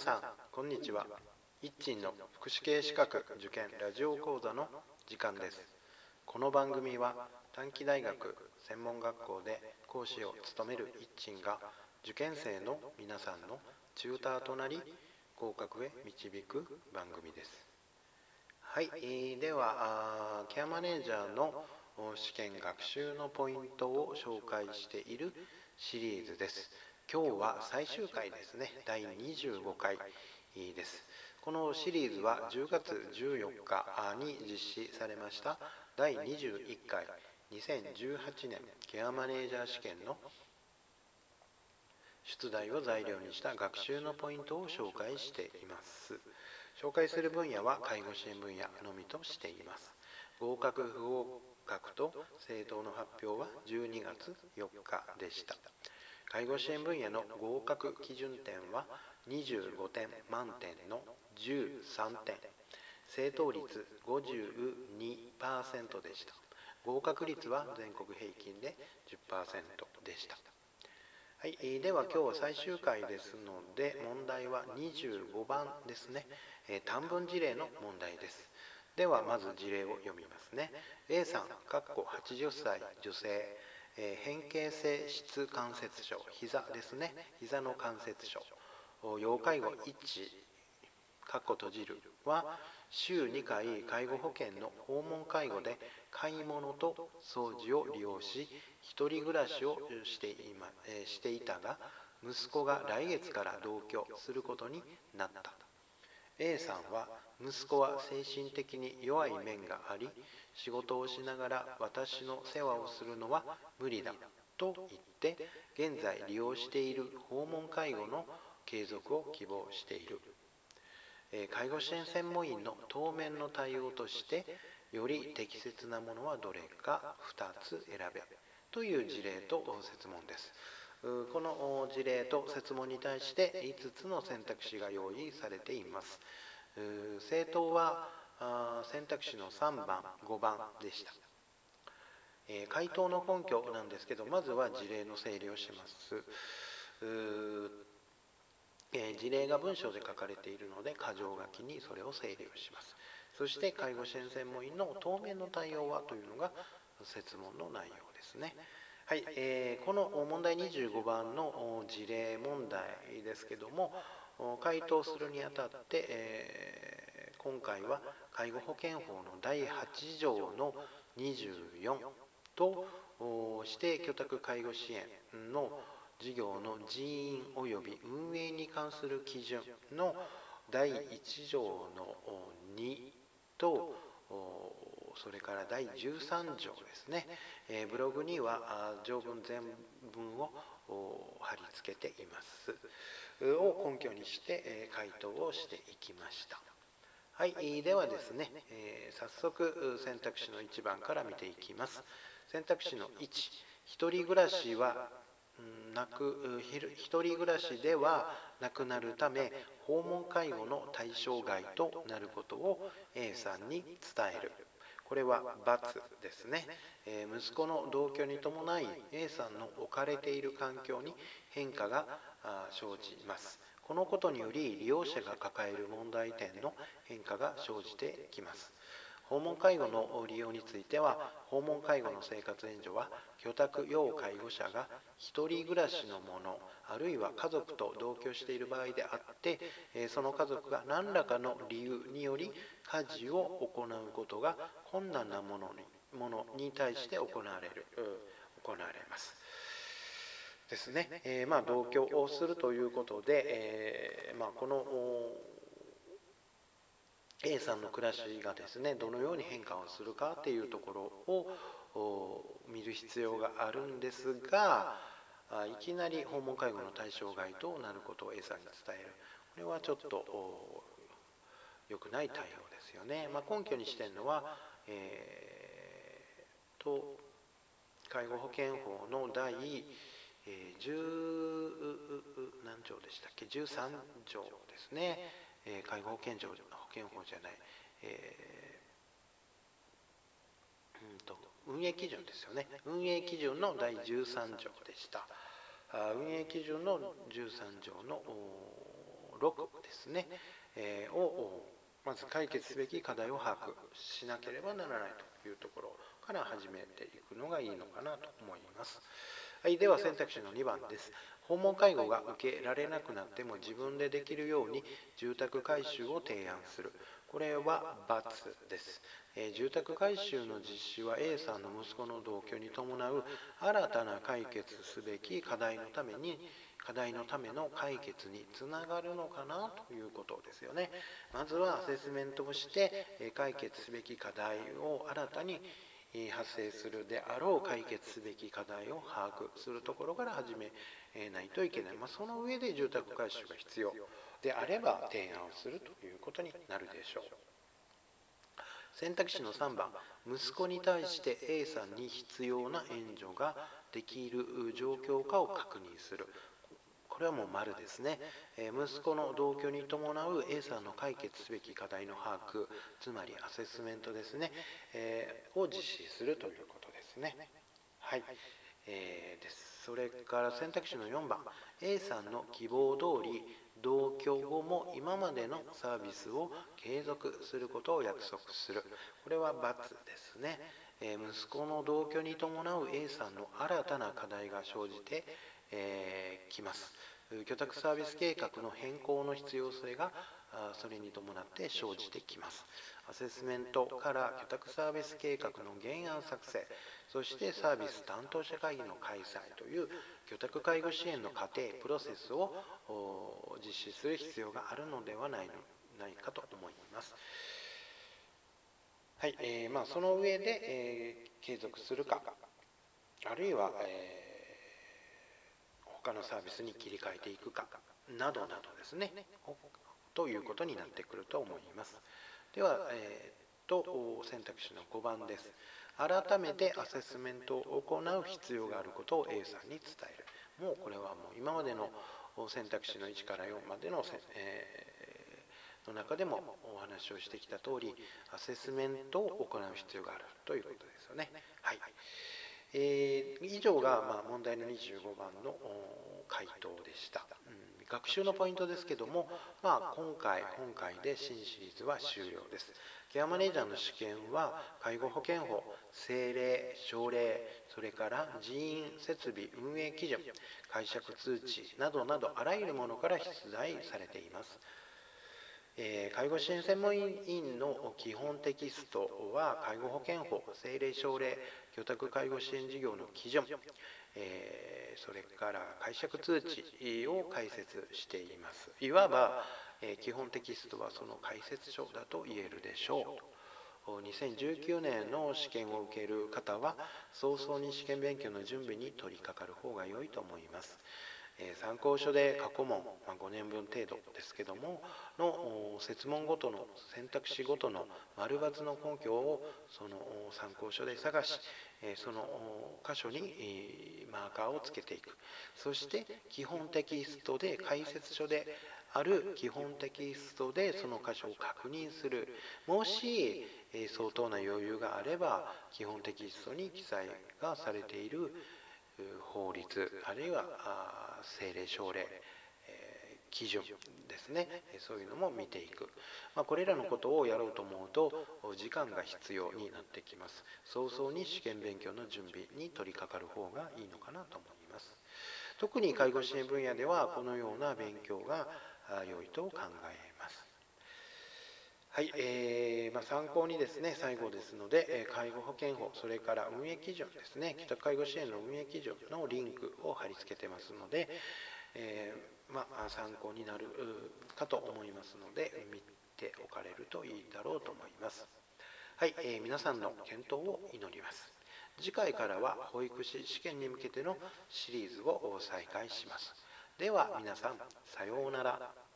さんこんにちは。一鎮の福祉系資格受験ラジオ講座の時間です。この番組は短期大学専門学校で講師を務める一鎮が受験生の皆さんのチューターとなり合格へ導く番組です。はい、えー、ではケアマネージャーの試験学習のポイントを紹介しているシリーズです。今日は最終回ですね。第25回です。このシリーズは10月14日に実施されました第21回。2018年ケアマネージャー試験の出題を材料にした学習のポイントを紹介しています。紹介する分野は介護支援分野のみとしています。合格不合格と政党の発表は12月4日でした。介護支援分野の合格基準点は25点満点の13点。正答率52%でした。合格率は全国平均で10%でした。はい、では今日は最終回ですので問題は25番ですね、え、短文事例の問題です。ではまず事例を読みますね。A さん80歳女性。えー、変形性質関節症膝ですね。膝の関節症。要介護1かっこ閉じる。は週2回介護保険の訪問介護で買い物と掃除を利用し1人暮らしをしてい,、まえー、していたが息子が来月から同居することになった。A さんは息子は精神的に弱い面があり仕事をしながら私の世話をするのは無理だと言って現在利用している訪問介護の継続を希望している。介護支援専門員の当面の対応としてより適切なものはどれか2つ選べという事例と設問です。この事例と設問に対して5つの選択肢が用意されています。政党は選択肢の3番5番でした、え回答の根拠なんですけどまずは事例の整理をします。え事例が文章で書かれているので箇条書きにそれを整理をします。そして介護支援専門員の当面の対応はというのが設問の内容ですね。はい、えー、この問題25番の事例問題ですけども回答するにあたって、えー、今回は介護保険法の第8条の24と指定居宅介護支援の事業の人員及び運営に関する基準の第1条の2とそれから第13条ですね、えブログには条文全文を貼り付けています。を根拠にして回答をしていきました。はいではですね、え早速選択肢の1番から見ていきます。選択肢の1一人暮らしはなく一人暮らしではなくなるため訪問介護の対象外となることを A さんに伝える。これは×ですね、えー、息子の同居に伴い A さんの置かれている環境に変化が生じます。このことにより利用者が抱える問題点の変化が生じてきます。訪問介護の利用については訪問介護の生活援助は居宅要介護者が1人暮らしの者あるいは家族と同居している場合であってその家族が何らかの理由により家事を行うことが困難なものにものに対して行われる行われます。ですね、えー、まあ、同居をするということで、えー、まあ、この A さんの暮らしがですねどのように変化をするかっていうところを見る必要があるんですがいきなり訪問介護の対象外となることを A さんに伝えるこれはちょっと良くない対応ですよね、まあ、根拠にしてるのは、えー、と介護保険法の第えー、10何条でしたっけ？13条ですね、えー、介護保険条保険法じゃない、えー、うんと運営基準ですよね。運営基準の第13条でした。あ運営基準の13条の6ですね、えー、をまず解決すべき課題を把握しなければならないというところから始めていくのがいいのかなと思います。はい、では選択肢の2番です。訪問介護が受けられなくなっても自分でできるように住宅改修を提案する。これは×です。えー、住宅改修の実施は A さんの息子の同居に伴う新たな解決すべき課題のために課題のための解決につながるのかなということですよね。まずはアセスメントをして解決すべき課題を新たに発生するであろう解決すべき課題を把握するところから始めないといけない、まあ、その上で住宅改修が必要であれば提案をするということになるでしょう。選択肢の3番息子に対して A さんに必要な援助ができる状況かを確認する。これはもう丸ですね、え息子の同居に伴う A さんの解決すべき課題の把握つまりアセスメントですね、え、を実施するということですね。はい、えー、です。それから選択肢の4番。A さんの希望通り同居後も今までのサービスを継続することを約束する。これは×ですね。え息子の同居に伴う A さんの新たな課題が生じてえー、きます。居宅サービス計画の変更の必要性がそれに伴って生じてきます。アセスメントから居宅サービス計画の原案作成そしてサービス担当者会議の開催という居宅介護支援の過程プロセスを実施する必要があるのではないのないかと思います。はい、えーまあ、その上で、えー、継続するかあるいは、えー他のサービスに切り替えていくかなどなどですね。ということになってくると思います。では、えー、と選択肢の5番です。改めてアセスメントを行う必要があることを A さんに伝える。もうこれはもう今までの選択肢の1から4までの、えー、の中でもお話をしてきた通りアセスメントを行う必要があるということですよね。はい。えー、以上が、まあ、問題の25番の回答でした、うん、学習のポイントですけども、まあ、今回今回で新シリーズは終了です。ケアマネージャーの試験は介護保険法政令省令それから人員設備運営基準解釈通知などなどあらゆるものから出題されています。え介護支援専門員の基本テキストは介護保険法政令省令居宅介護支援事業の基準、えそれから解釈通知を解説しています。いわば、え基本テキストはその解説書だと言えるでしょう。2019年の試験を受ける方は早々に試験勉強の準備に取り掛かる方が良いと思います。え参考書で過去問、まあ、5年分程度ですけどもの設問ごとの選択肢ごとの丸×の根拠をその参考書で探しその箇所にマーカーをつけていく。そして基本テキストで解説書である基本テキストでその箇所を確認する。もし相当な余裕があれば基本テキストに記載がされている法律あるいは政令省令基準ですね。そういうのも見ていく、まあ、これらのことをやろうと思うと時間が必要になってきます。早々に試験勉強の準備に取り掛かる方がいいのかなと思います。特に介護支援分野ではこのような勉強が良いと考えます。はい、えーまあ、参考にですね最後ですので、え介護保険法それから運営基準ですね北介護支援の運営基準のリンクを貼り付けてますので、えー、まあ、参考になるかと思いますので見ておかれるといいだろうと思います。はい、えー、皆さんの健闘を祈ります。次回からは保育士試験に向けてのシリーズを再開します。では皆さんさようなら。